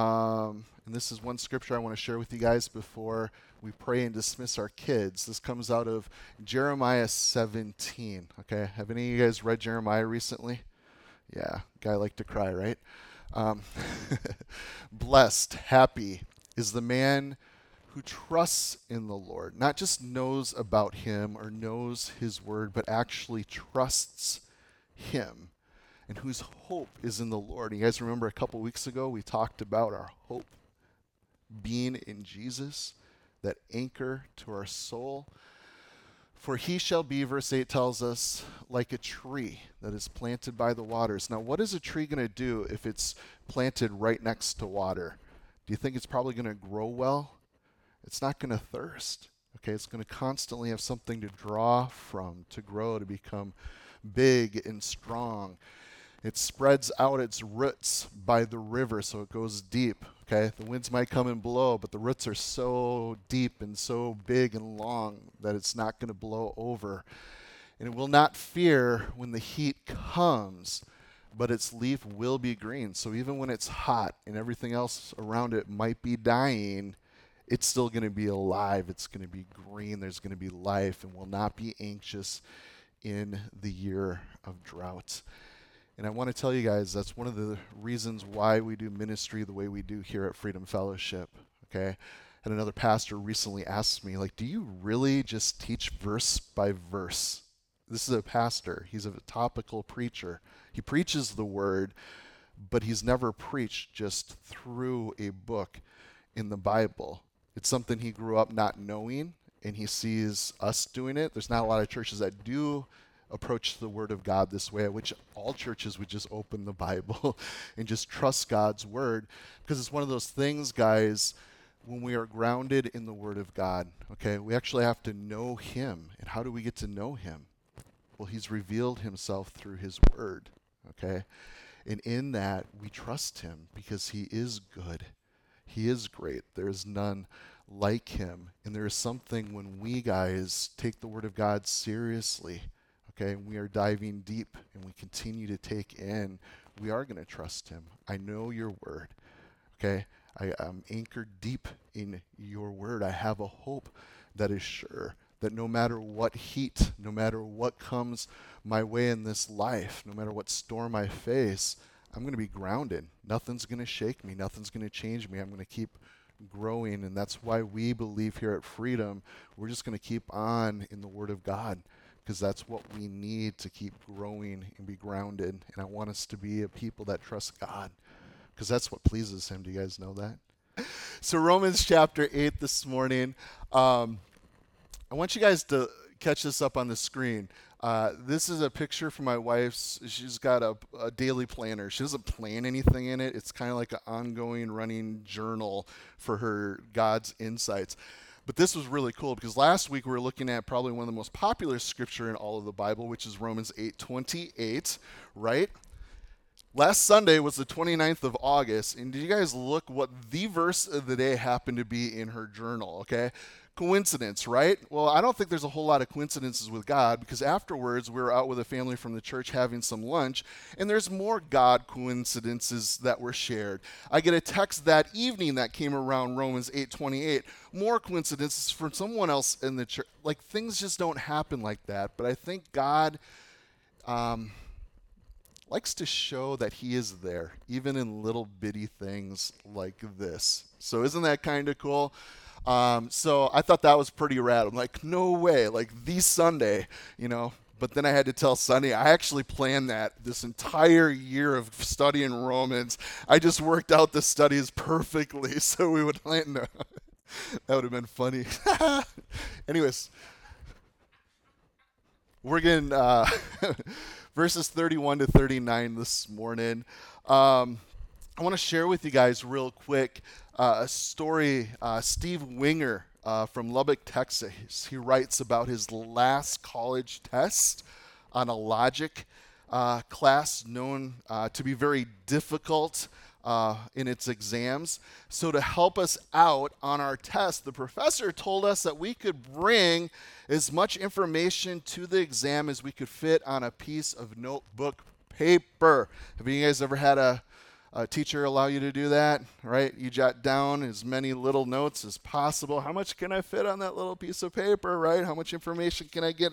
Um, and this is one scripture I want to share with you guys before we pray and dismiss our kids. This comes out of Jeremiah 17. Okay, have any of you guys read Jeremiah recently? Yeah, guy like to cry, right? Um, blessed, happy is the man who trusts in the Lord, not just knows about him or knows his word, but actually trusts him and whose hope is in the Lord. You guys remember a couple weeks ago we talked about our hope being in Jesus, that anchor to our soul. For he shall be, verse 8 tells us, like a tree that is planted by the waters. Now, what is a tree going to do if it's planted right next to water? Do you think it's probably going to grow well? It's not going to thirst. Okay, it's going to constantly have something to draw from, to grow, to become big and strong. It spreads out its roots by the river, so it goes deep. Okay, the winds might come and blow, but the roots are so deep and so big and long that it's not going to blow over. And it will not fear when the heat comes, but its leaf will be green. So even when it's hot and everything else around it might be dying, it's still going to be alive. It's going to be green. There's going to be life and will not be anxious in the year of drought. And I want to tell you guys that's one of the reasons why we do ministry the way we do here at Freedom Fellowship. Okay? And another pastor recently asked me, like, do you really just teach verse by verse? This is a pastor. He's a topical preacher. He preaches the word, but he's never preached just through a book in the Bible. It's something he grew up not knowing, and he sees us doing it. There's not a lot of churches that do approach the Word of God this way. I wish all churches would just open the Bible and just trust God's Word because it's one of those things, guys, when we are grounded in the Word of God, okay, we actually have to know Him. And how do we get to know Him? Well, He's revealed Himself through His Word, okay? And in that, we trust Him because He is good. He is great. There is none like Him. And there is something when we guys take the Word of God seriously okay, we are diving deep and we continue to take in, we are going to trust Him. I know your word, okay? I, am anchored deep in your word. I have a hope that is sure that no matter what heat, no matter what comes my way in this life, no matter what storm I face, I'm going to be grounded. Nothing's going to shake me. Nothing's going to change me. I'm going to keep growing. And that's why we believe here at Freedom, we're just going to keep on in the Word of God because that's what we need to keep growing and be grounded. And I want us to be a people that trust God because that's what pleases Him. Do you guys know that? So, Romans chapter 8 this morning. Um, I want you guys to catch this up on the screen. Uh, this is a picture from my wife's. She's got a, a, daily planner. She doesn't plan anything in it. It's kind of like an ongoing running journal for her God's insights. But this was really cool because last week we were looking at probably one of the most popular scripture in all of the Bible, which is Romans 8:28, right? Last Sunday was the 29th of August, and did you guys look what the verse of the day happened to be in her journal, okay? Coincidence, right? Well, I don't think there's a whole lot of coincidences with God because afterwards we were out with a family from the church having some lunch, and there's more God coincidences that were shared. I get a text that evening that came around Romans 8:28, more coincidences from someone else in the church. Like things just don't happen like that, but I think God um, likes to show that he is there, even in little bitty things like this. So, isn't that kind of cool? Um, so I thought that was pretty rad. I'm like, no way, like the Sunday, you know. But then I had to tell Sunny, I actually planned that this entire year of studying Romans. I just worked out the studies perfectly so we would land. That would have been funny. Anyways, we're getting uh, verses 31 to 39 this morning. Um, I want to share with you guys real quick a story. Uh, Steve Winger uh, from Lubbock, Texas, he writes about his last college test on a logic uh, class known uh, to be very difficult. Uh, in its exams. So, to help us out on our test, the professor told us that we could bring as much information to the exam as we could fit on a piece of notebook paper. Have you guys ever had a uh, teacher allow you to do that, right? You jot down as many little notes as possible. How much can I fit on that little piece of paper, right? How much information can I get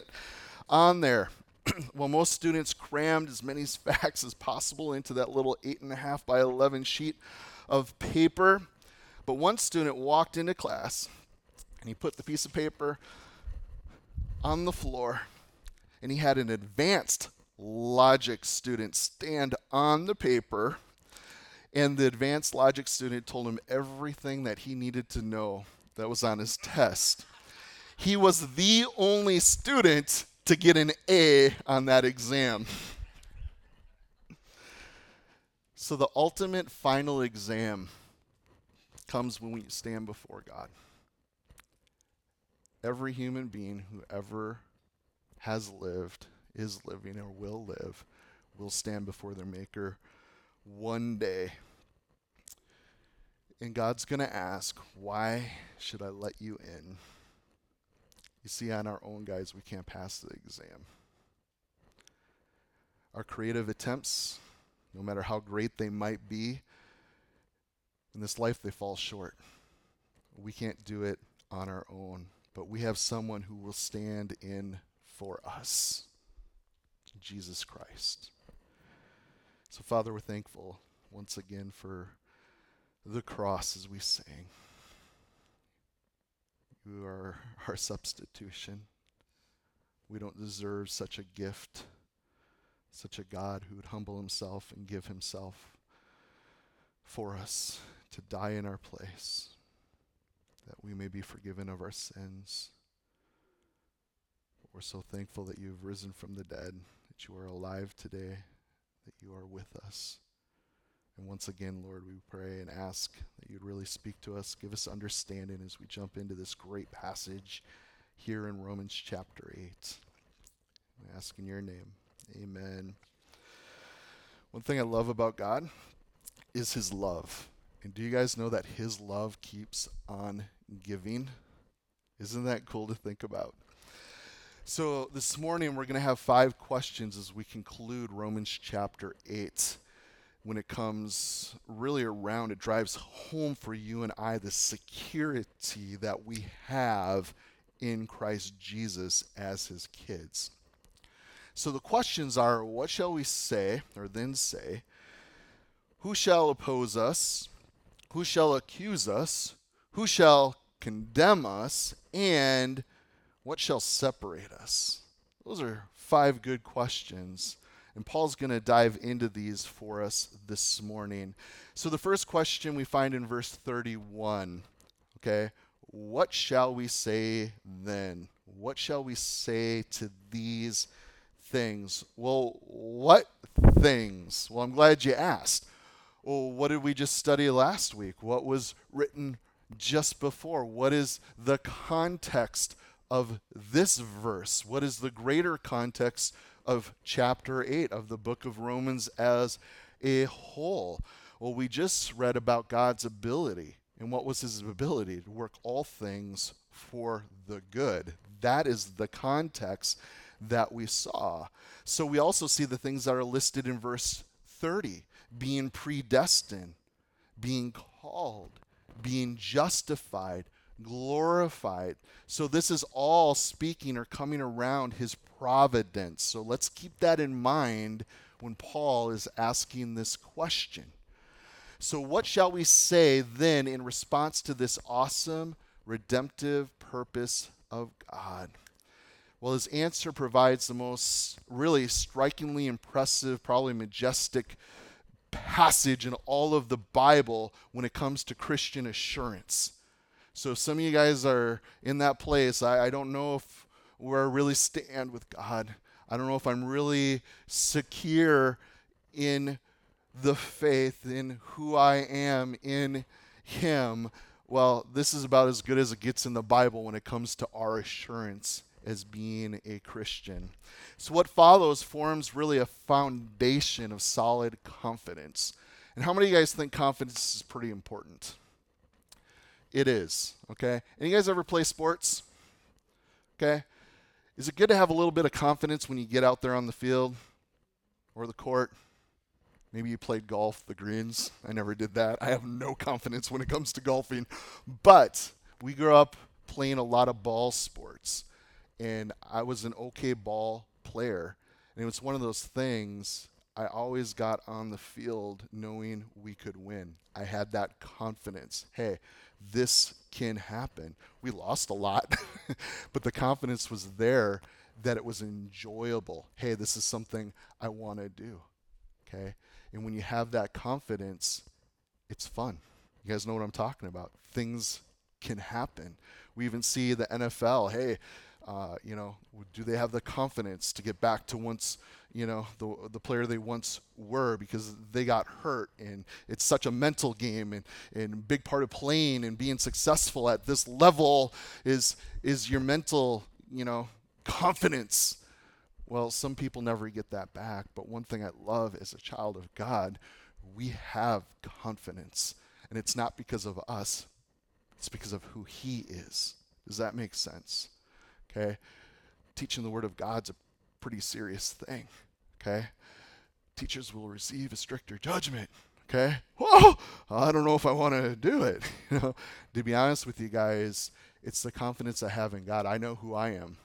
on there? well, most students crammed as many facts as possible into that little 8.5 by 11 sheet of paper. But one student walked into class and he put the piece of paper on the floor and he had an advanced logic student stand on the paper and the advanced logic student told him everything that he needed to know that was on his test. He was the only student to get an A on that exam. So, the ultimate final exam comes when we stand before God. Every human being who ever has lived, is living, or will live will stand before their Maker one day. And God's going to ask, Why should I let you in? You see, on our own, guys, we can't pass the exam. Our creative attempts, no matter how great they might be, in this life, they fall short. We can't do it on our own, but we have someone who will stand in for us Jesus Christ. So, Father, we're thankful once again for the cross as we sing. You are our substitution. We don't deserve such a gift, such a God who would humble himself and give himself for us to die in our place, that we may be forgiven of our sins. We're so thankful that you've risen from the dead, that you are alive today, that you are with us. And once again, Lord, we pray and ask that you'd really speak to us, give us understanding as we jump into this great passage here in Romans chapter 8. I ask in your name. Amen. One thing I love about God is his love. And do you guys know that his love keeps on giving? Isn't that cool to think about? So, this morning we're going to have five questions as we conclude Romans chapter 8 when it comes really around, it drives home for you and I the security that we have in Christ Jesus as his kids. So the questions are what shall we say, or then say? Who shall oppose us? Who shall accuse us? Who shall condemn us? And what shall separate us? Those are five good questions and Paul's going to dive into these for us this morning. So the first question we find in verse 31. Okay, what shall we say then? What shall we say to these things? Well, what things? Well, I'm glad you asked. Well, what did we just study last week? What was written just before? What is the context of this verse? What is the greater context of chapter 8 of the book of Romans as a whole. Well, we just read about God's ability. And what was his ability? To work all things for the good. That is the context that we saw. So we also see the things that are listed in verse 30 being predestined, being called, being justified, glorified. So this is all speaking or coming around his providence. So let's keep that in mind when Paul is asking this question. So, what shall we say then in response to this awesome redemptive purpose of God? Well, his answer provides the most really strikingly impressive, probably majestic passage in all of the Bible when it comes to Christian assurance. So, if some of you guys are in that place. I, I don't know if where I really stand with God. I don't know if I'm really secure in the faith, in who I am in Him. Well, this is about as good as it gets in the Bible when it comes to our assurance as being a Christian. So, what follows forms really a foundation of solid confidence. And how many of you guys think confidence is pretty important? It is, okay? Any guys ever play sports? Okay? Is it good to have a little bit of confidence when you get out there on the field or the court? Maybe you played golf, the greens. I never did that. I have no confidence when it comes to golfing. But we grew up playing a lot of ball sports, and I was an okay ball player. And it was one of those things I always got on the field knowing we could win. I had that confidence. Hey, this can happen. We lost a lot, but the confidence was there that it was enjoyable. Hey, this is something I want to do. Okay? And when you have that confidence, it's fun. You guys know what I'm talking about. Things can happen. We even see the NFL. Hey, uh, you know, do they have the confidence to get back to once, you know, the the player they once were because they got hurt and it's such a mental game and and big part of playing and being successful at this level is is your mental, you know, confidence. Well, some people never get that back, but one thing I love as a child of God, we have confidence. And it's not because of us, it's because of who He is. Does that make sense? Okay? Teaching the Word of God's a pretty serious thing. Okay? Teachers will receive a stricter judgment. Okay? Whoa! I don't know if I want to do it. You know, to be honest with you guys, it's the confidence I have in God. I know who I am.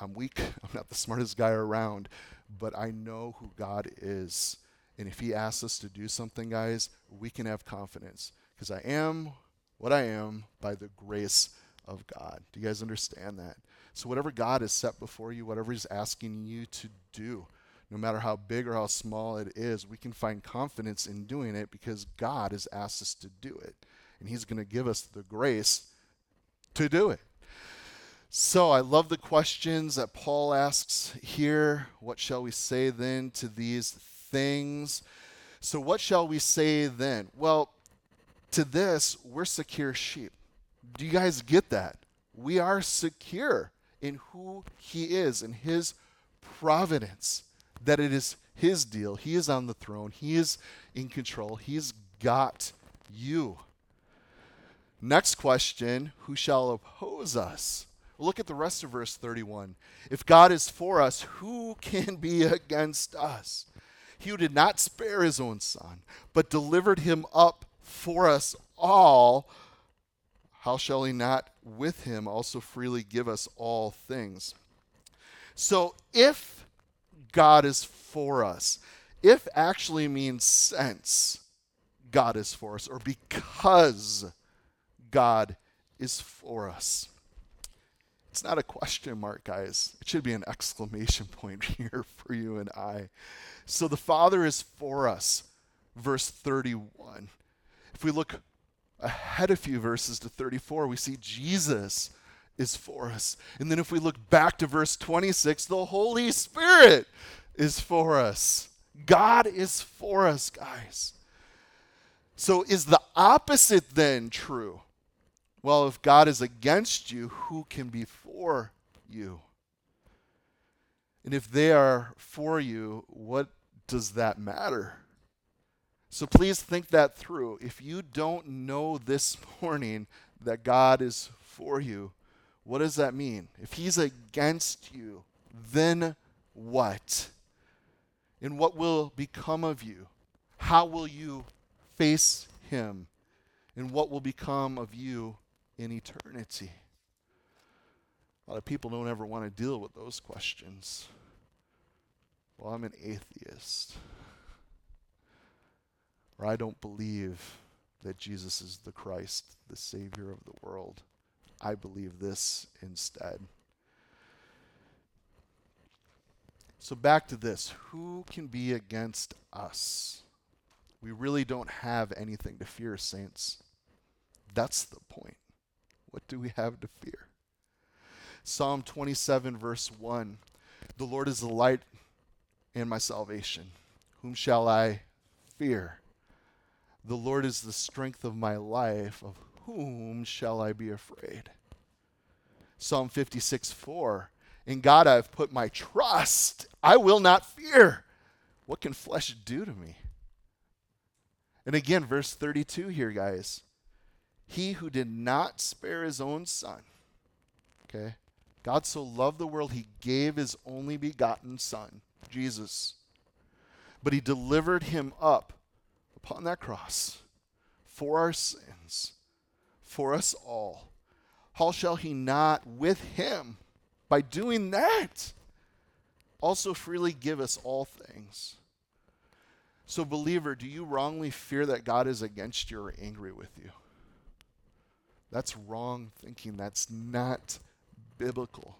I'm weak. I'm not the smartest guy around, but I know who God is. And if He asks us to do something, guys, we can have confidence because I am what I am by the grace of God. Do you guys understand that? So, whatever God has set before you, whatever He's asking you to do, no matter how big or how small it is, we can find confidence in doing it because God has asked us to do it. And He's going to give us the grace to do it. So, I love the questions that Paul asks here. What shall we say then to these things? So, what shall we say then? Well, to this, we're secure sheep. Do you guys get that? We are secure in who he is, in his providence, that it is his deal. He is on the throne, he is in control, he's got you. Next question Who shall oppose us? Look at the rest of verse 31. If God is for us, who can be against us? He who did not spare his own son, but delivered him up for us all how shall he not with him also freely give us all things? So if God is for us, if actually means since God is for us, or because God is for us. It's not a question mark, guys. It should be an exclamation point here for you and I. So the Father is for us, verse 31. If we look ahead a few verses to 34, we see Jesus is for us. And then if we look back to verse 26, the Holy Spirit is for us. God is for us, guys. So is the opposite then true? Well, if God is against you, who can be for you? And if they are for you, what does that matter? So please think that through. If you don't know this morning that God is for you, what does that mean? If He's against you, then what? And what will become of you? How will you face Him? And what will become of you in eternity? A lot of people don't ever want to deal with those questions. Well, I'm an atheist or I don't believe that Jesus is the Christ, the Savior of the world. I believe this instead. So, back to this who can be against us? We really don't have anything to fear, saints. That's the point. What do we have to fear? Psalm 27, verse 1 The Lord is the light and my salvation. Whom shall I fear? The Lord is the strength of my life. Of whom shall I be afraid? Psalm 56 4. In God I have put my trust. I will not fear. What can flesh do to me? And again, verse 32 here, guys. He who did not spare his own son. Okay? God so loved the world, he gave his only begotten son, Jesus but he delivered him up upon that cross for our sins, for us all. How shall he not with him, by doing that, also freely give us all things? So, believer, do you wrongly fear that God is against you or angry with you? That's wrong thinking. That's not biblical.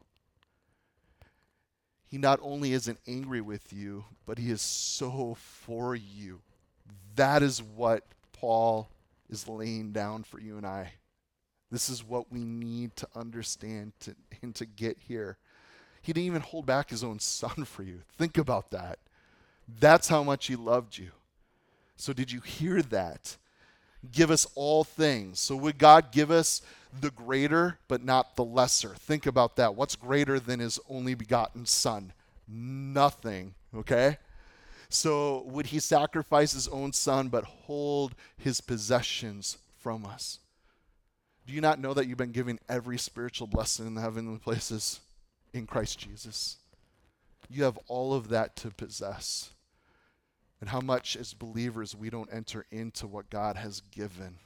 He not only isn't angry with you, but he is so for you. That is what Paul is laying down for you and I. This is what we need to understand to, and to get here. He didn't even hold back his own son for you. Think about that. That's how much he loved you. So, did you hear that? Give us all things. So, would God give us the greater, but not the lesser? Think about that. What's greater than his only begotten son? Nothing, okay? So, would he sacrifice his own son, but hold his possessions from us? Do you not know that you've been given every spiritual blessing in the heavenly places in Christ Jesus? You have all of that to possess. And how much, as believers, we don't enter into what God has given.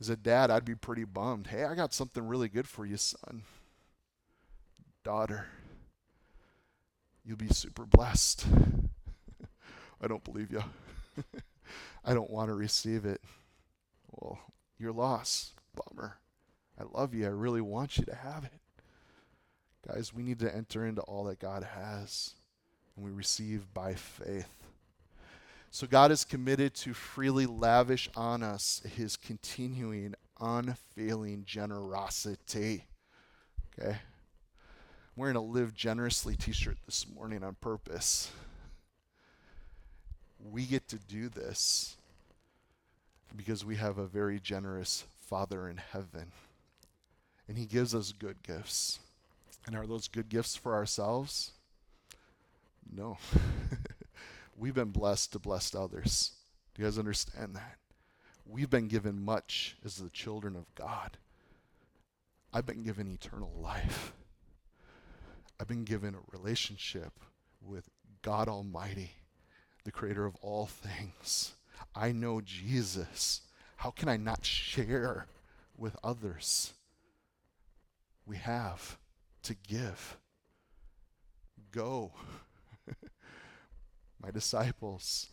As a dad, I'd be pretty bummed. Hey, I got something really good for you, son. Daughter, you'll be super blessed. I don't believe you. I don't want to receive it. Well, you're lost. Bummer. I love you. I really want you to have it. Guys, we need to enter into all that God has, and we receive by faith. So, God is committed to freely lavish on us his continuing, unfailing generosity. Okay? I'm wearing a Live Generously t shirt this morning on purpose we get to do this because we have a very generous Father in heaven. And He gives us good gifts. And are those good gifts for ourselves? No. We've been blessed to bless others. Do you guys understand that? We've been given much as the children of God. I've been given eternal life. I've been given a relationship with God Almighty the creator of all things. I know Jesus. How can I not share with others? We have to give. Go. My disciples,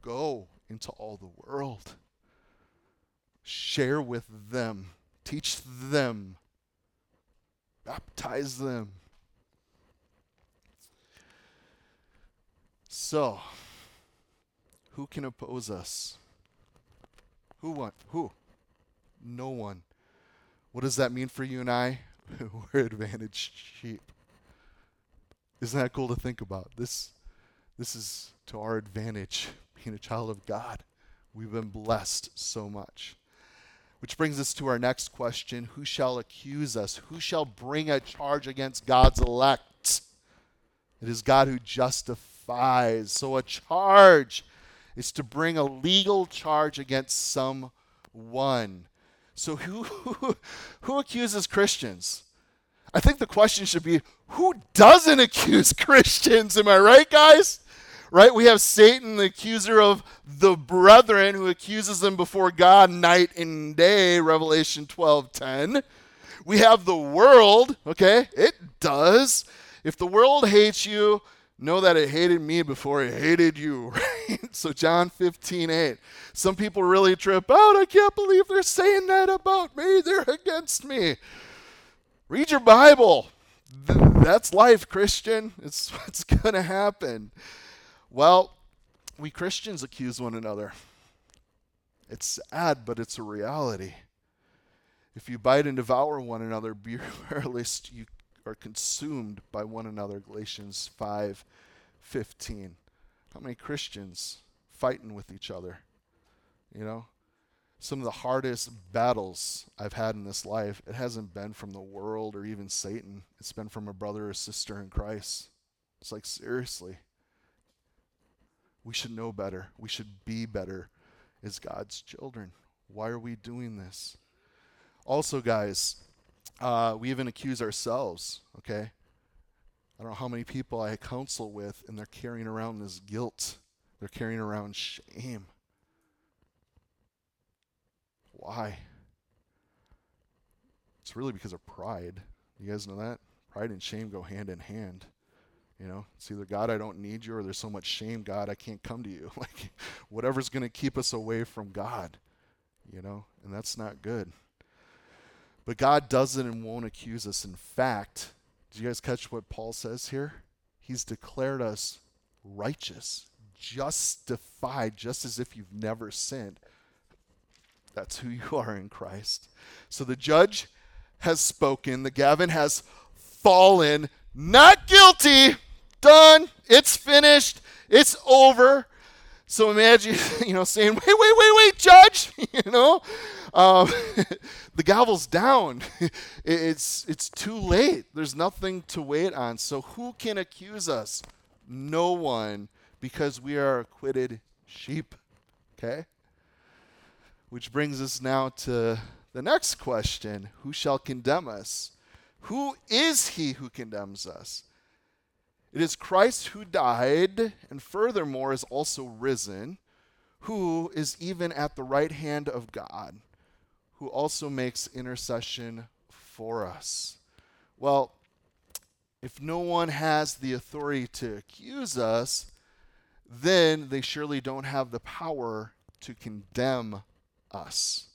go into all the world. Share with them. Teach them. Baptize them. So, who can oppose us? Who want? Who? No one. What does that mean for you and I? We're advantaged sheep. Isn't that cool to think about? This this is to our advantage being a child of God. We've been blessed so much. Which brings us to our next question Who shall accuse us? Who shall bring a charge against God's elect? It is God who justifies. So, a charge is to bring a legal charge against someone. So who, who, who accuses Christians? I think the question should be who doesn't accuse Christians? Am I right, guys? Right? We have Satan, the accuser of the brethren, who accuses them before God night and day, Revelation 12:10. We have the world, okay? It does. If the world hates you, know that it hated me before it hated you, right? So John 15, 8. Some people really trip out. I can't believe they're saying that about me. They're against me. Read your Bible. That's life, Christian. It's what's going to happen. Well, we Christians accuse one another. It's sad, but it's a reality. If you bite and devour one another, beware lest you are consumed by one another. Galatians 5 15. How many Christians fighting with each other? You know? Some of the hardest battles I've had in this life, it hasn't been from the world or even Satan. It's been from a brother or sister in Christ. It's like, seriously. We should know better. We should be better as God's children. Why are we doing this? Also, guys, uh, we even accuse ourselves, okay? I don't know how many people I counsel with, and they're carrying around this guilt. They're carrying around shame. Why? It's really because of pride. You guys know that? Pride and shame go hand in hand. You know, it's either God, I don't need you, or there's so much shame, God, I can't come to you. Like, whatever's going to keep us away from God, you know, and that's not good. But God doesn't and won't accuse us. In fact, do you guys catch what Paul says here? He's declared us righteous, justified, just as if you've never sinned. That's who you are in Christ. So the judge has spoken, the gavel has fallen, not guilty, done, it's finished, it's over. So imagine, you know, saying, wait, wait, wait, wait, judge, you know, um, the gavel's down. it's, it's too late. There's nothing to wait on. So who can accuse us? No one, because we are acquitted sheep. Okay? Which brings us now to the next question Who shall condemn us? Who is he who condemns us? It is Christ who died, and furthermore is also risen, who is even at the right hand of God, who also makes intercession for us. Well, if no one has the authority to accuse us, then they surely don't have the power to condemn us.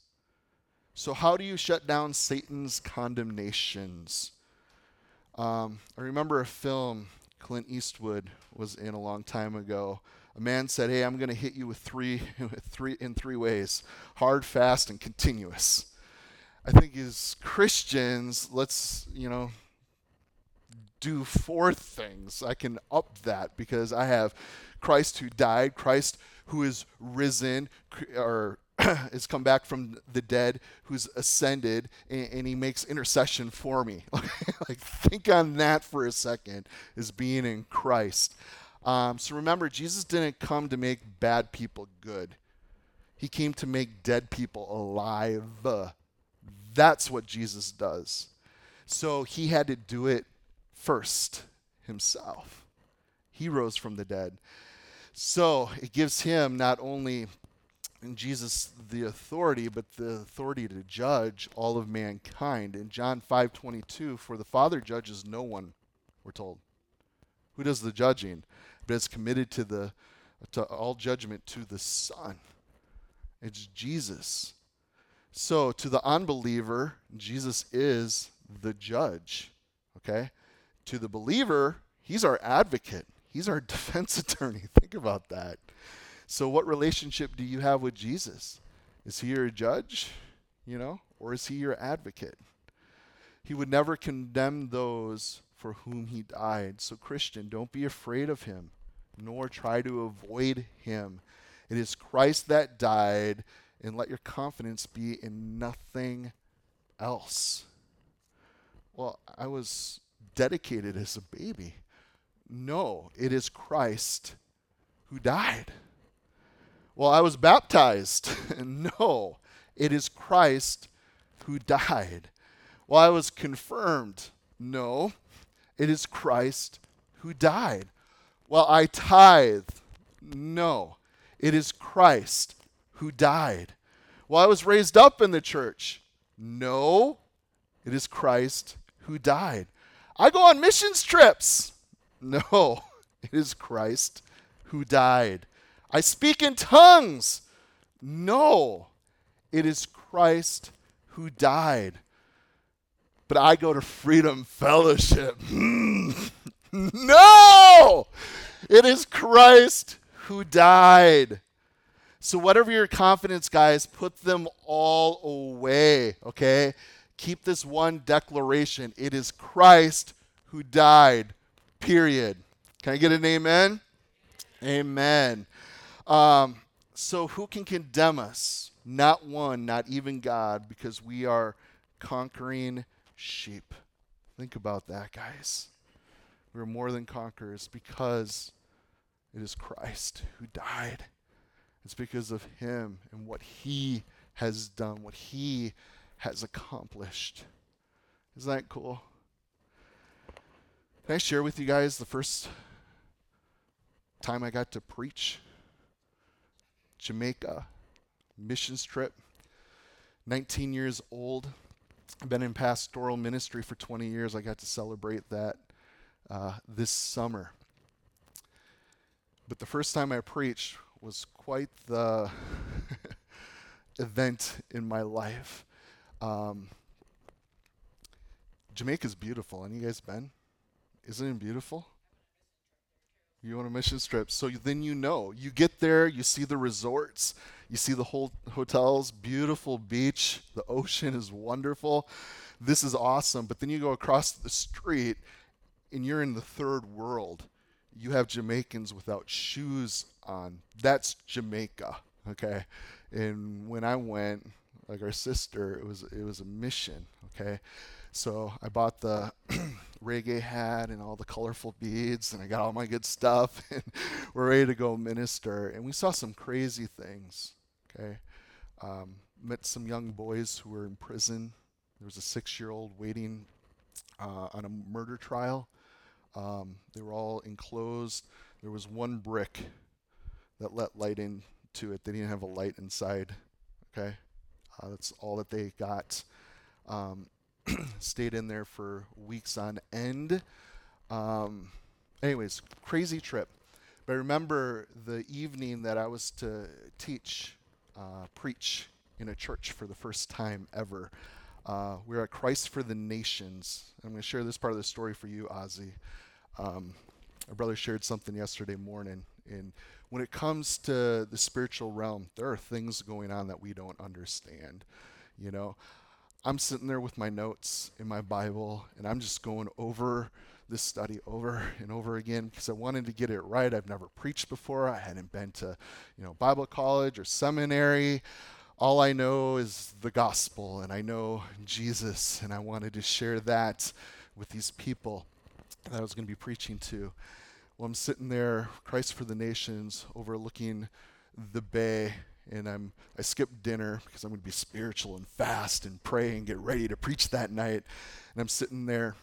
So, how do you shut down Satan's condemnations? Um, I remember a film Clint Eastwood was in a long time ago. A man said, "Hey, I'm going to hit you with three, three in three ways: hard, fast, and continuous." I think as Christians, let's you know do four things. I can up that because I have Christ who died, Christ who is risen, or has come back from the dead, who's ascended, and, and he makes intercession for me. like, think on that for a second, is being in Christ. Um, so remember, Jesus didn't come to make bad people good. He came to make dead people alive. That's what Jesus does. So he had to do it first himself. He rose from the dead. So it gives him not only in Jesus the authority, but the authority to judge all of mankind. In John 5:22, for the Father judges no one, we're told. Who does the judging? But it's committed to the to all judgment to the Son. It's Jesus. So to the unbeliever, Jesus is the judge. Okay? To the believer, he's our advocate. He's our defense attorney. Think about that. So, what relationship do you have with Jesus? Is he your judge, you know, or is he your advocate? He would never condemn those for whom he died. So, Christian, don't be afraid of him, nor try to avoid him. It is Christ that died, and let your confidence be in nothing else. Well, I was dedicated as a baby. No, it is Christ who died. Well, I was baptized. no, it is Christ who died. Well, I was confirmed. No, it is Christ who died. Well, I tithe. No, it is Christ who died. Well, I was raised up in the church. No, it is Christ who died. I go on missions trips. No, it is Christ who died. I speak in tongues. No, it is Christ who died. But I go to Freedom Fellowship. no, it is Christ who died. So, whatever your confidence, guys, put them all away, okay? Keep this one declaration it is Christ who died, period. Can I get an amen? Amen. Um, so, who can condemn us? Not one, not even God, because we are conquering sheep. Think about that, guys. We're more than conquerors because it is Christ who died. It's because of Him and what He has done, what He has accomplished. Isn't that cool? Can I share with you guys the first time I got to preach? Jamaica, missions trip. 19 years old. I've been in pastoral ministry for 20 years. I got to celebrate that uh, this summer. But the first time I preached was quite the event in my life. Um, Jamaica's beautiful. Any you guys been? Isn't it beautiful? You on a mission trip. So then you know. You get there, you see the resorts, you see the whole hotels, beautiful beach, the ocean is wonderful. This is awesome. But then you go across the street and you're in the third world. You have Jamaicans without shoes on. That's Jamaica, okay? And when I went, like our sister, it was it was a mission, okay? So I bought the reggae hat and all the colorful beads, and I got all my good stuff, and we're ready to go minister. And we saw some crazy things. Okay, um, met some young boys who were in prison. There was a six-year-old waiting uh, on a murder trial. Um, they were all enclosed. There was one brick that let light into it. They didn't have a light inside. Okay, uh, that's all that they got. Um, stayed in there for weeks on end. Um, anyways, crazy trip. But I remember the evening that I was to teach, uh, preach in a church for the first time ever. Uh, we are at Christ for the Nations. I'm going to share this part of the story for you, Ozzy. Um, my brother shared something yesterday morning. And when it comes to the spiritual realm, there are things going on that we don't understand. You know, I'm sitting there with my notes in my Bible and I'm just going over this study over and over again because I wanted to get it right. I've never preached before. I hadn't been to, you know, Bible college or seminary. All I know is the gospel and I know Jesus and I wanted to share that with these people that I was going to be preaching to. Well, I'm sitting there, Christ for the Nations, overlooking the bay and I'm I skipped dinner because I'm going to be spiritual and fast and pray and get ready to preach that night. And I'm sitting there,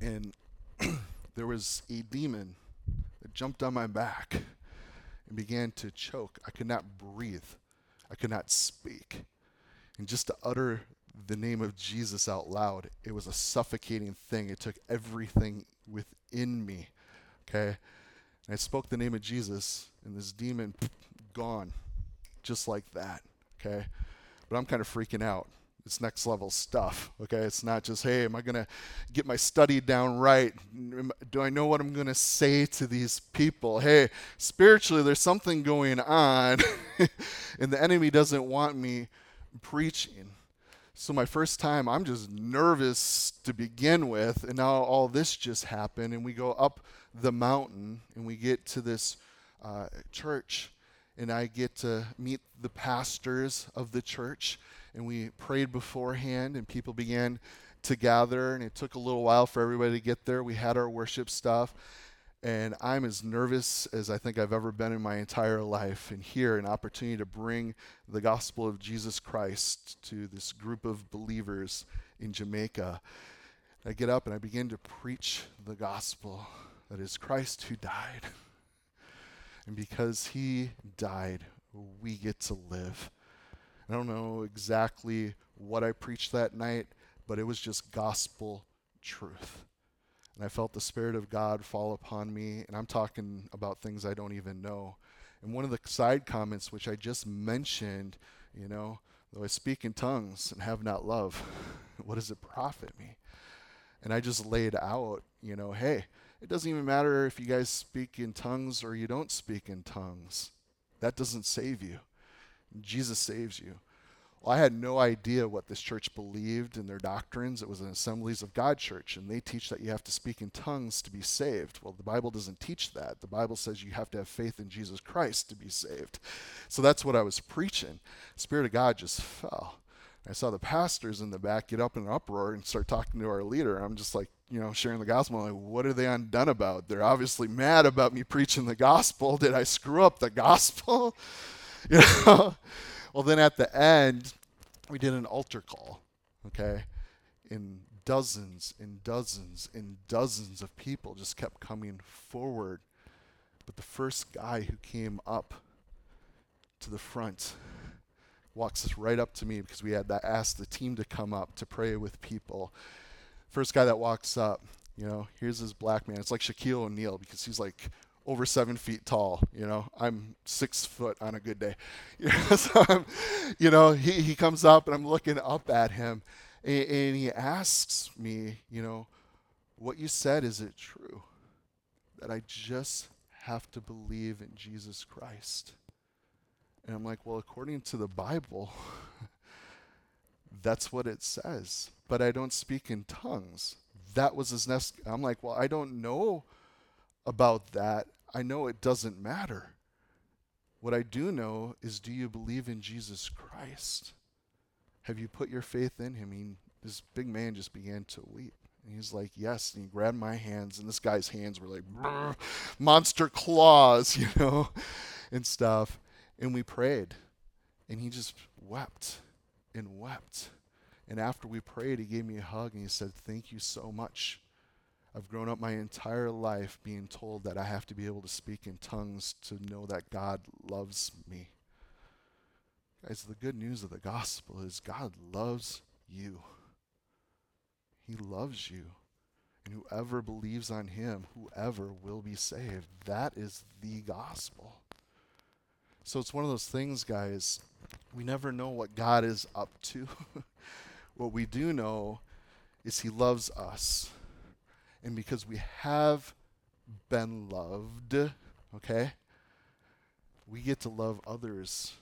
and there was a demon that jumped on my back and began to choke. I could not breathe. I could not speak. And just to utter the name of Jesus out loud, it was a suffocating thing. It took everything within me. Okay? And I spoke the name of Jesus, and this demon gone just like that. Okay. But I'm kind of freaking out. It's next level stuff. Okay. It's not just, hey, am I going to get my study down right? Do I know what I'm going to say to these people? Hey, spiritually, there's something going on, and the enemy doesn't want me preaching. So, my first time, I'm just nervous to begin with, and now all this just happened, and we go up the mountain and we get to this uh, church and I get to meet the pastors of the church. And we prayed beforehand, and people began to gather. And it took a little while for everybody to get there. We had our worship stuff. And I'm as nervous as I think I've ever been in my entire life. And here, an opportunity to bring the gospel of Jesus Christ to this group of believers in Jamaica. I get up and I begin to preach the gospel that is Christ who died. And because he died, we get to live. I don't know exactly what I preached that night, but it was just gospel truth. And I felt the Spirit of God fall upon me, and I'm talking about things I don't even know. And one of the side comments, which I just mentioned, you know, though I speak in tongues and have not love, what does it profit me? And I just laid out, you know, hey, it doesn't even matter if you guys speak in tongues or you don't speak in tongues. That doesn't save you. Jesus saves you. Well, I had no idea what this church believed in their doctrines. It was an Assemblies of God church, and they teach that you have to speak in tongues to be saved. Well, the Bible doesn't teach that. The Bible says you have to have faith in Jesus Christ to be saved. So that's what I was preaching. Spirit of God just fell. I saw the pastors in the back get up in an uproar and start talking to our leader. I'm just like, you know, sharing the gospel. I'm like, what are they undone about? They're obviously mad about me preaching the gospel. Did I screw up the gospel? you know? Well, then at the end, we did an altar call, okay? In dozens and dozens and dozens of people just kept coming forward. But the first guy who came up to the front walks right up to me because we had to ask the team to come up to pray with people. First guy that walks up, you know, here's this black man. It's like Shaquille O'Neal because he's like over seven feet tall. You know, I'm six foot on a good day. You know, so I'm, you know he, he comes up and I'm looking up at him and, and he asks me, you know, what you said, is it true? That I just have to believe in Jesus Christ. And I'm like, well, according to the Bible, that's what it says. But I don't speak in tongues. That was his next. I'm like, well, I don't know about that. I know it doesn't matter. What I do know is do you believe in Jesus Christ? Have you put your faith in him? He, this big man just began to weep. And he's like, Yes. And he grabbed my hands, and this guy's hands were like monster claws, you know, and stuff. And we prayed. And he just wept and wept. And after we prayed, he gave me a hug and he said, Thank you so much I've grown up my entire life being told that I have to be able to speak in tongues to know that God loves me. Guys, the good news of the gospel is God loves you. He loves you. And whoever believes on him, whoever will be saved. That is the gospel. So it's one of those things, guys, we never know what God is up to. what we do know is he loves us and because we have been loved, okay, we get to love others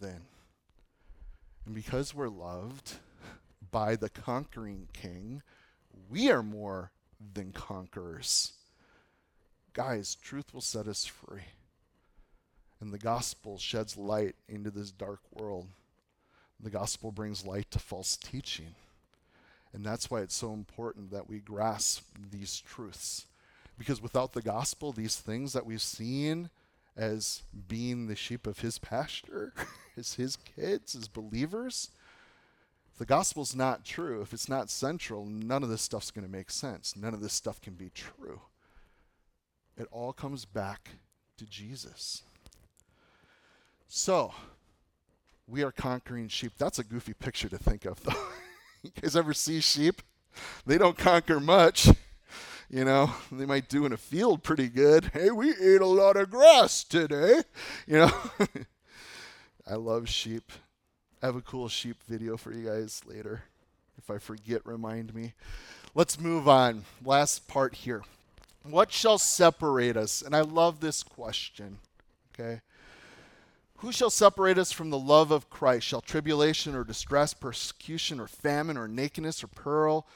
then. And because we're loved by the conquering king, we are more than conquerors. Guys, truth will set us free. And the gospel sheds light into this dark world. The gospel brings light to false teaching. And that's why it's so important that we grasp these truths. Because without the gospel, these things that we've seen as being the sheep of his pasture, as his kids, as believers, if the gospel's not true, if it's not central, none of this stuff's going to make sense. None of this stuff can be true. It all comes back to Jesus. So, we are conquering sheep. That's a goofy picture to think of, though. you guys ever see sheep? They don't conquer much. You know, they might do in a field pretty good. Hey, we ate a lot of grass today. You know, I love sheep. I have a cool sheep video for you guys later. If I forget, remind me. Let's move on. Last part here. What shall separate us? And I love this question. Okay. Who shall separate us from the love of Christ? Shall tribulation or distress, persecution or famine or nakedness or peril,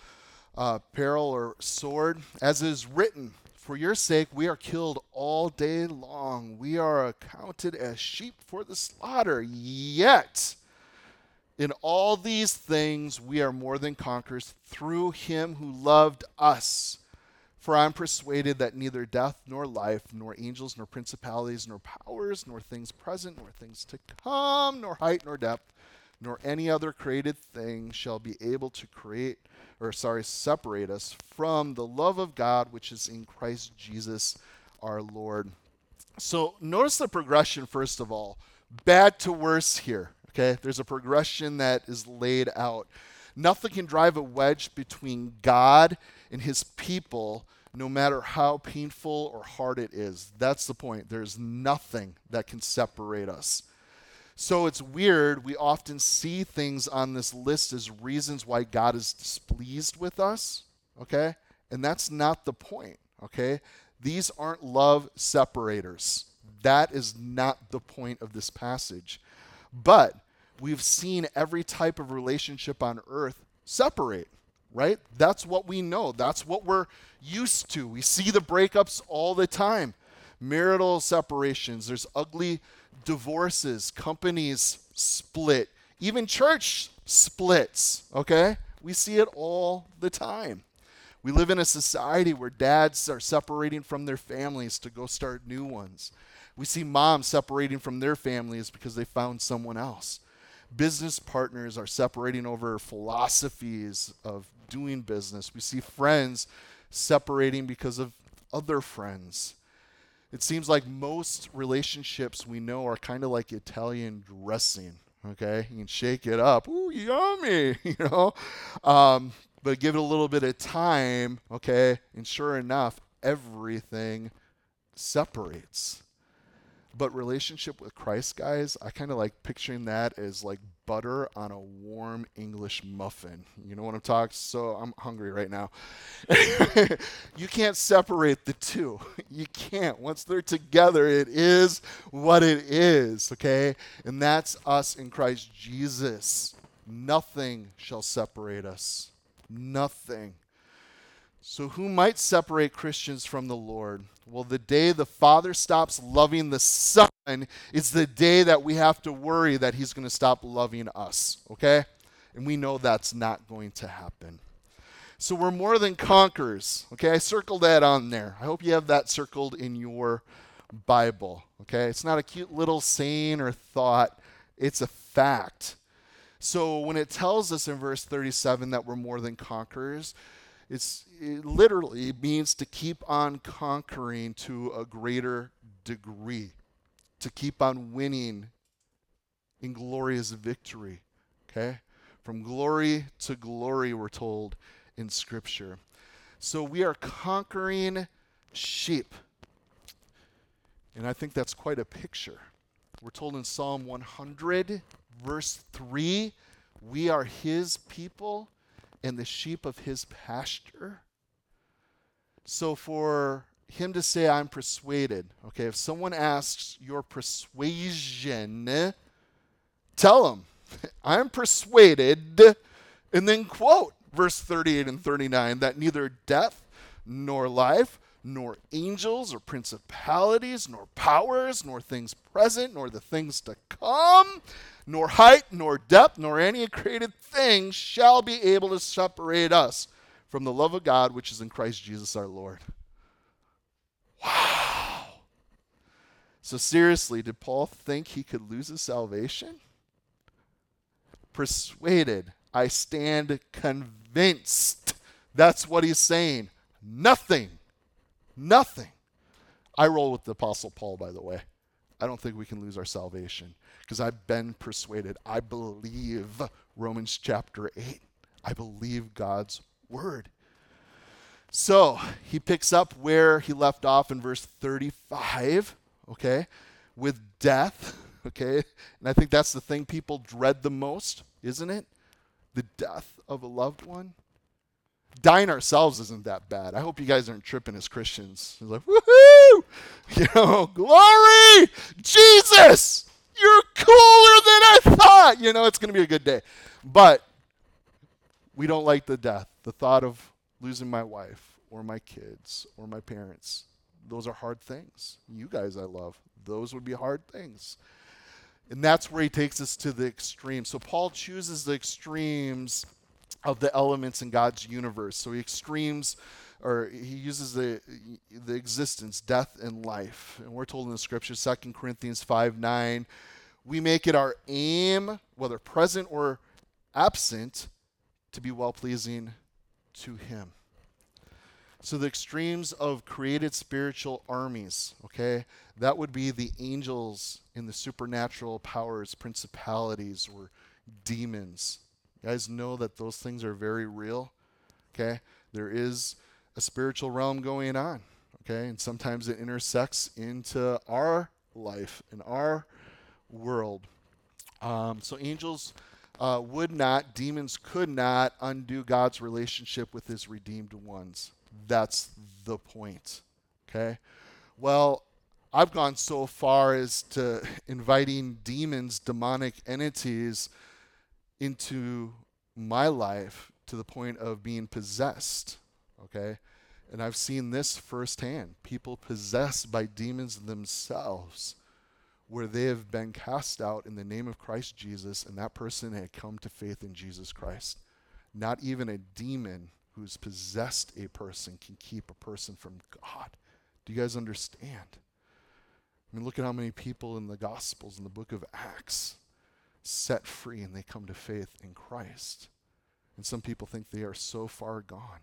uh, peril or sword? As is written, for your sake we are killed all day long. We are accounted as sheep for the slaughter. Yet, in all these things we are more than conquerors through him who loved us. For I am persuaded that neither death nor life, nor angels, nor principalities, nor powers, nor things present, nor things to come, nor height, nor depth, nor any other created thing shall be able to create, or sorry, separate us from the love of God which is in Christ Jesus our Lord. So notice the progression, first of all. Bad to worse here. Okay? There's a progression that is laid out. Nothing can drive a wedge between God and his people no matter how painful or hard it is. That's the point. There's nothing that can separate us. So it's weird. We often see things on this list as reasons why God is displeased with us, okay? And that's not the point, okay? These aren't love separators. That is not the point of this passage. But we've seen every type of relationship on earth separate right? That's what we know. That's what we're used to. We see the breakups all the time marital separations, there's ugly divorces, companies split, even church splits, okay? We see it all the time. We live in a society where dads are separating from their families to go start new ones. We see moms separating from their families because they found someone else. Business partners are separating over philosophies of doing business. We see friends separating because of other friends. It seems like most relationships we know are kind of like Italian dressing. Okay, you can shake it up. Ooh, yummy, you know. Um, but give it a little bit of time, okay, and sure enough, everything separates. But relationship with Christ, guys, I kind of like picturing that as like butter on a warm English muffin. You know what I'm talking? So I'm hungry right now. you can't separate the two. You can't. Once they're together, it is what it is, okay? And that's us in Christ Jesus. Nothing shall separate us. Nothing. So, who might separate Christians from the Lord? Well, the day the Father stops loving the Son is the day that we have to worry that He's going to stop loving us, okay? And we know that's not going to happen. So, we're more than conquerors, okay? I circled that on there. I hope you have that circled in your Bible, okay? It's not a cute little saying or thought, it's a fact. So, when it tells us in verse 37 that we're more than conquerors, it's, it literally means to keep on conquering to a greater degree, to keep on winning in glorious victory. Okay? From glory to glory, we're told in Scripture. So we are conquering sheep. And I think that's quite a picture. We're told in Psalm 100, verse 3, we are his people and the sheep of his pasture. So for him to say, I'm persuaded, okay, if someone asks your persuasion, tell them, I'm persuaded, and then quote verse 38 and 39 that neither death nor life, nor angels or principalities, nor powers, nor things present, nor the things to come, nor height, nor depth, nor any created thing shall be able to separate us from the love of God which is in Christ Jesus our Lord. Wow. So, seriously, did Paul think he could lose his salvation? Persuaded, I stand convinced. That's what he's saying. Nothing, nothing. I roll with the Apostle Paul, by the way. I don't think we can lose our salvation because I've been persuaded. I believe Romans chapter 8. I believe God's word. So he picks up where he left off in verse 35, okay, with death, okay? And I think that's the thing people dread the most, isn't it? The death of a loved one. Dying ourselves isn't that bad. I hope you guys aren't tripping as Christians. It's like, woohoo! You know, glory! Jesus! You're cooler than I thought. You know, it's going to be a good day. But we don't like the death, the thought of losing my wife or my kids or my parents. Those are hard things. You guys I love. Those would be hard things. And that's where he takes us to the extreme. So Paul chooses the extremes of the elements in God's universe. So he extremes or he uses the the existence, death and life. And we're told in the scripture, 2 Corinthians 5 9, we make it our aim, whether present or absent, to be well pleasing to him. So the extremes of created spiritual armies, okay, that would be the angels in the supernatural powers, principalities, or demons. Guys know that those things are very real. Okay? There is a spiritual realm going on. Okay? And sometimes it intersects into our life, in our world. Um, so angels uh, would not, demons could not undo God's relationship with his redeemed ones. That's the point. Okay? Well, I've gone so far as to inviting demons, demonic entities, into my life to the point of being possessed. Okay? And I've seen this firsthand people possessed by demons themselves, where they have been cast out in the name of Christ Jesus, and that person had come to faith in Jesus Christ. Not even a demon who's possessed a person can keep a person from God. Do you guys understand? I mean, look at how many people in the Gospels, in the book of Acts, set free and they come to faith in Christ. And some people think they are so far gone.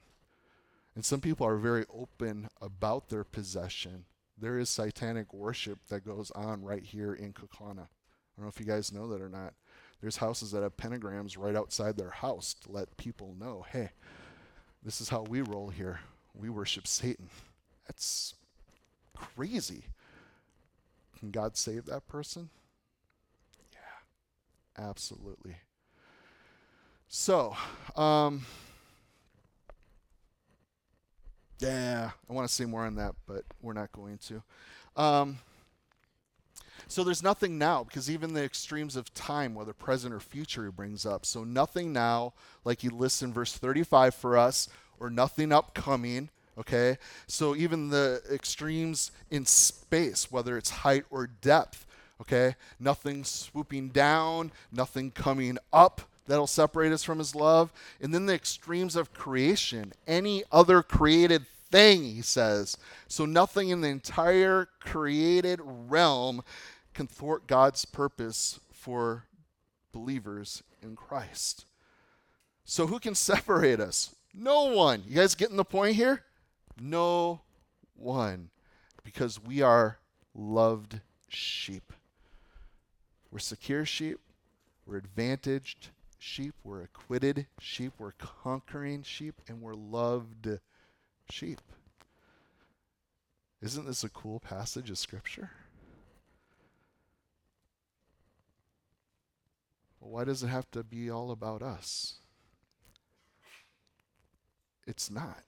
And some people are very open about their possession. There is satanic worship that goes on right here in Kaukauna. I don't know if you guys know that or not. There's houses that have pentagrams right outside their house to let people know, hey, this is how we roll here. We worship Satan. That's crazy. Can God save that person? Absolutely. So, um, yeah, I want to say more on that, but we're not going to. Um, so there's nothing now because even the extremes of time, whether present or future, he brings up. So nothing now, like he lists in verse 35 for us, or nothing upcoming. Okay, so even the extremes in space, whether it's height or depth. Okay, nothing swooping down, nothing coming up that'll separate us from his love. And then the extremes of creation, any other created thing, he says. So nothing in the entire created realm can thwart God's purpose for believers in Christ. So who can separate us? No one. You guys getting the point here? No one. Because we are loved sheep. We're secure sheep. We're advantaged sheep. We're acquitted sheep. We're conquering sheep. And we're loved sheep. Isn't this a cool passage of Scripture? Well, why does it have to be all about us? It's not.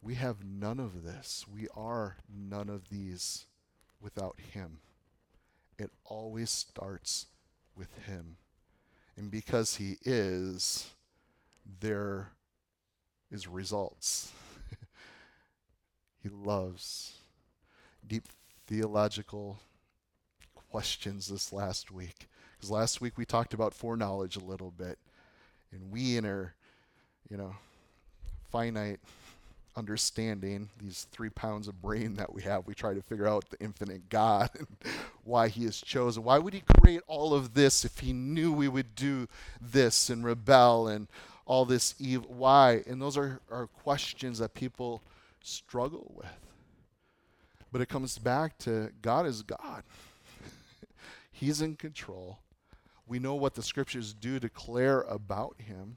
We have none of this. We are none of these without Him. It always starts with Him. And because He is, there is results. he loves. Deep theological questions this last week. Because last week we talked about foreknowledge a little bit. And we, in our, you know, finite understanding, these three pounds of brain that we have, we try to figure out the infinite God and why He has chosen. Why would He create all of this if He knew we would do this and rebel and all this evil? Why? And those are, are questions that people struggle with. But it comes back to God is God. He's in control. We know what the scriptures do declare about him.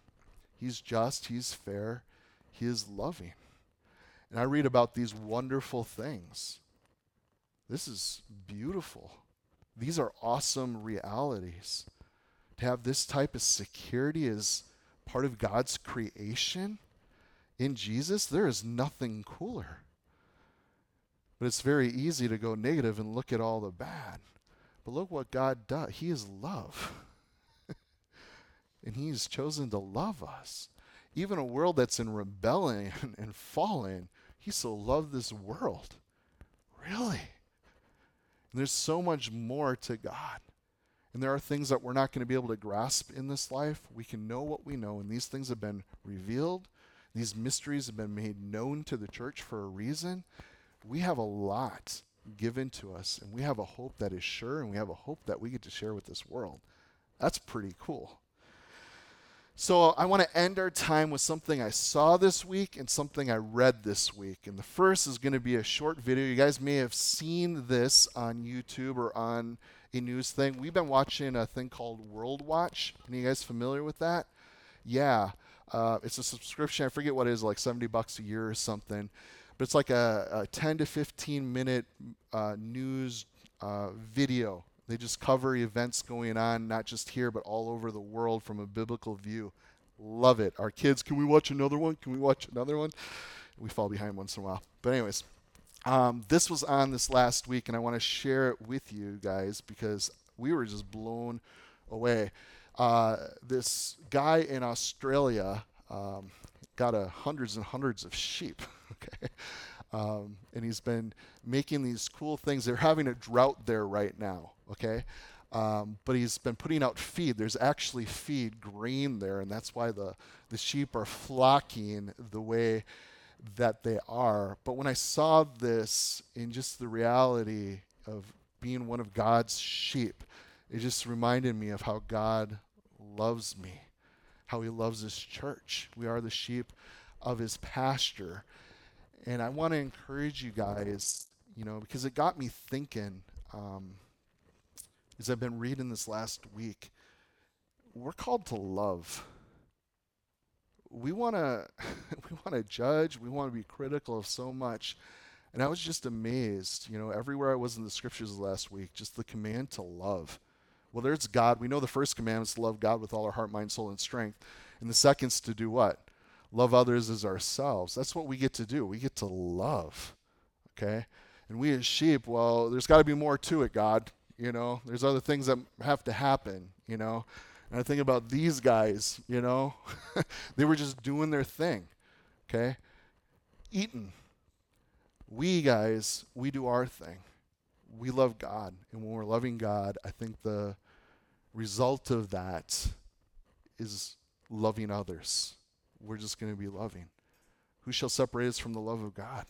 He's just, he's fair, he is loving. And I read about these wonderful things. This is beautiful. These are awesome realities. To have this type of security as part of God's creation in Jesus, there is nothing cooler. But it's very easy to go negative and look at all the bad. But look what God does. He is love. and He's chosen to love us. Even a world that's in rebellion and fallen, He so loved this world. Really? And there's so much more to God. And there are things that we're not going to be able to grasp in this life. We can know what we know, and these things have been revealed. These mysteries have been made known to the church for a reason. We have a lot given to us, and we have a hope that is sure, and we have a hope that we get to share with this world. That's pretty cool. So, I want to end our time with something I saw this week and something I read this week. And the first is going to be a short video. You guys may have seen this on YouTube or on a news thing. We've been watching a thing called World Watch. Are you guys familiar with that? Yeah. Uh, it's a subscription. I forget what it is, like 70 bucks a year or something but it's like a, a 10 to 15 minute uh, news uh, video. They just cover events going on, not just here, but all over the world from a biblical view. Love it. Our kids, can we watch another one? Can we watch another one? We fall behind once in a while. But, anyways, um, this was on this last week, and I want to share it with you guys because we were just blown away. Uh, this guy in Australia um, got a hundreds and hundreds of sheep. okay, um, and he's been making these cool things. They're having a drought there right now. Okay, um, but he's been putting out feed. There's actually feed grain there, and that's why the the sheep are flocking the way that they are. But when I saw this in just the reality of being one of God's sheep, it just reminded me of how God loves me, how He loves His church. We are the sheep of His pasture. And I want to encourage you guys, you know, because it got me thinking um, as I've been reading this last week. We're called to love. We want to we want to judge, we want to be critical of so much. And I was just amazed, you know, everywhere I was in the scriptures last week, just the command to love. Well, there's God. We know the first commandment is to love God with all our heart, mind, soul, and strength. And the second's to do what? Love others as ourselves. That's what we get to do. We get to love. Okay? And we as sheep, well, there's got to be more to it, God. You know, there's other things that have to happen, you know. And I think about these guys, you know, they were just doing their thing. Okay? Eating. We guys, we do our thing we love God. And when we're loving God, I think the result of that is loving others. We're just going to be loving. Who shall separate us from the love of God?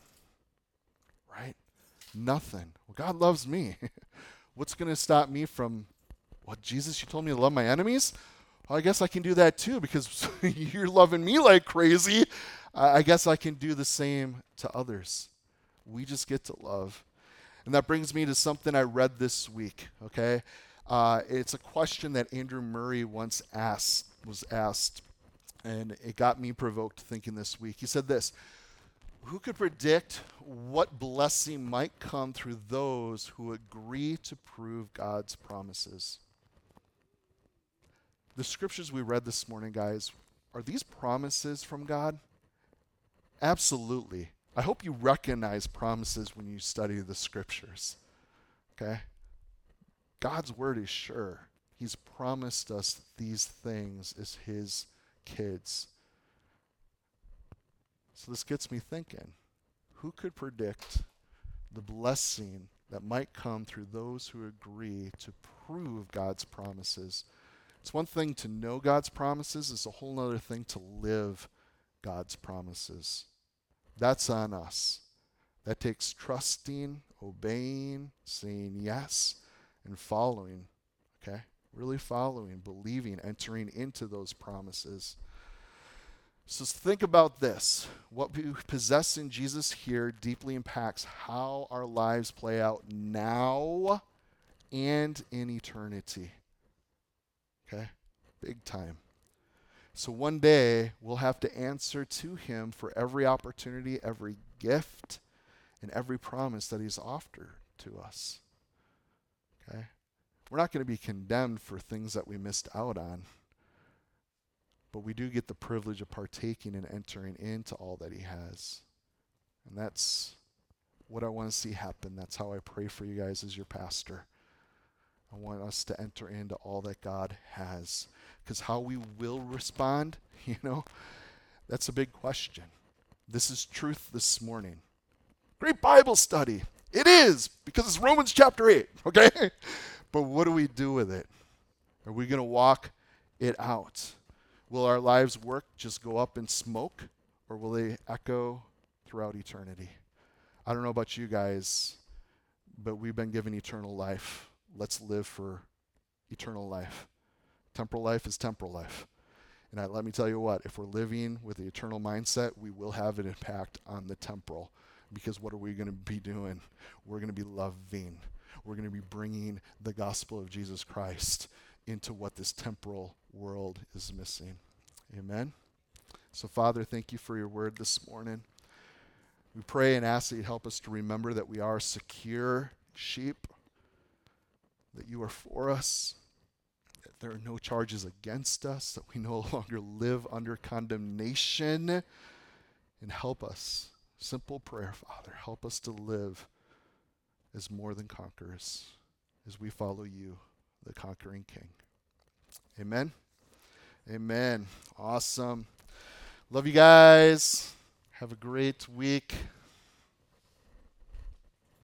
Right? Nothing. Well, God loves me. What's going to stop me from what Jesus, you told me to love my enemies? Well, I guess I can do that too because you're loving me like crazy. I guess I can do the same to others. We just get to love and that brings me to something I read this week, okay? Uh, it's a question that Andrew Murray once asked, was asked, and it got me provoked thinking this week. He said this Who could predict what blessing might come through those who agree to prove God's promises? The scriptures we read this morning, guys, are these promises from God? Absolutely. I hope you recognize promises when you study the scriptures. Okay? God's word is sure. He's promised us these things as his kids. So this gets me thinking who could predict the blessing that might come through those who agree to prove God's promises? It's one thing to know God's promises, it's a whole other thing to live God's promises. That's on us. That takes trusting, obeying, saying yes, and following. Okay? Really following, believing, entering into those promises. So think about this. What we possess in Jesus here deeply impacts how our lives play out now and in eternity. Okay? Big time. So one day we'll have to answer to him for every opportunity, every gift, and every promise that he's offered to us. Okay? We're not going to be condemned for things that we missed out on. But we do get the privilege of partaking and entering into all that he has. And that's what I want to see happen. That's how I pray for you guys as your pastor. I want us to enter into all that God has. Because how we will respond, you know, that's a big question. This is truth this morning. Great Bible study. It is, because it's Romans chapter 8, okay? but what do we do with it? Are we going to walk it out? Will our lives work just go up in smoke, or will they echo throughout eternity? I don't know about you guys, but we've been given eternal life. Let's live for eternal life. Temporal life is temporal life. And I, let me tell you what, if we're living with the eternal mindset, we will have an impact on the temporal. Because what are we going to be doing? We're going to be loving. We're going to be bringing the gospel of Jesus Christ into what this temporal world is missing. Amen. So, Father, thank you for your word this morning. We pray and ask that you help us to remember that we are secure sheep, that you are for us, that there are no charges against us, that we no longer live under condemnation. And help us. Simple prayer, Father. Help us to live as more than conquerors as we follow you, the conquering King. Amen. Amen. Awesome. Love you guys. Have a great week.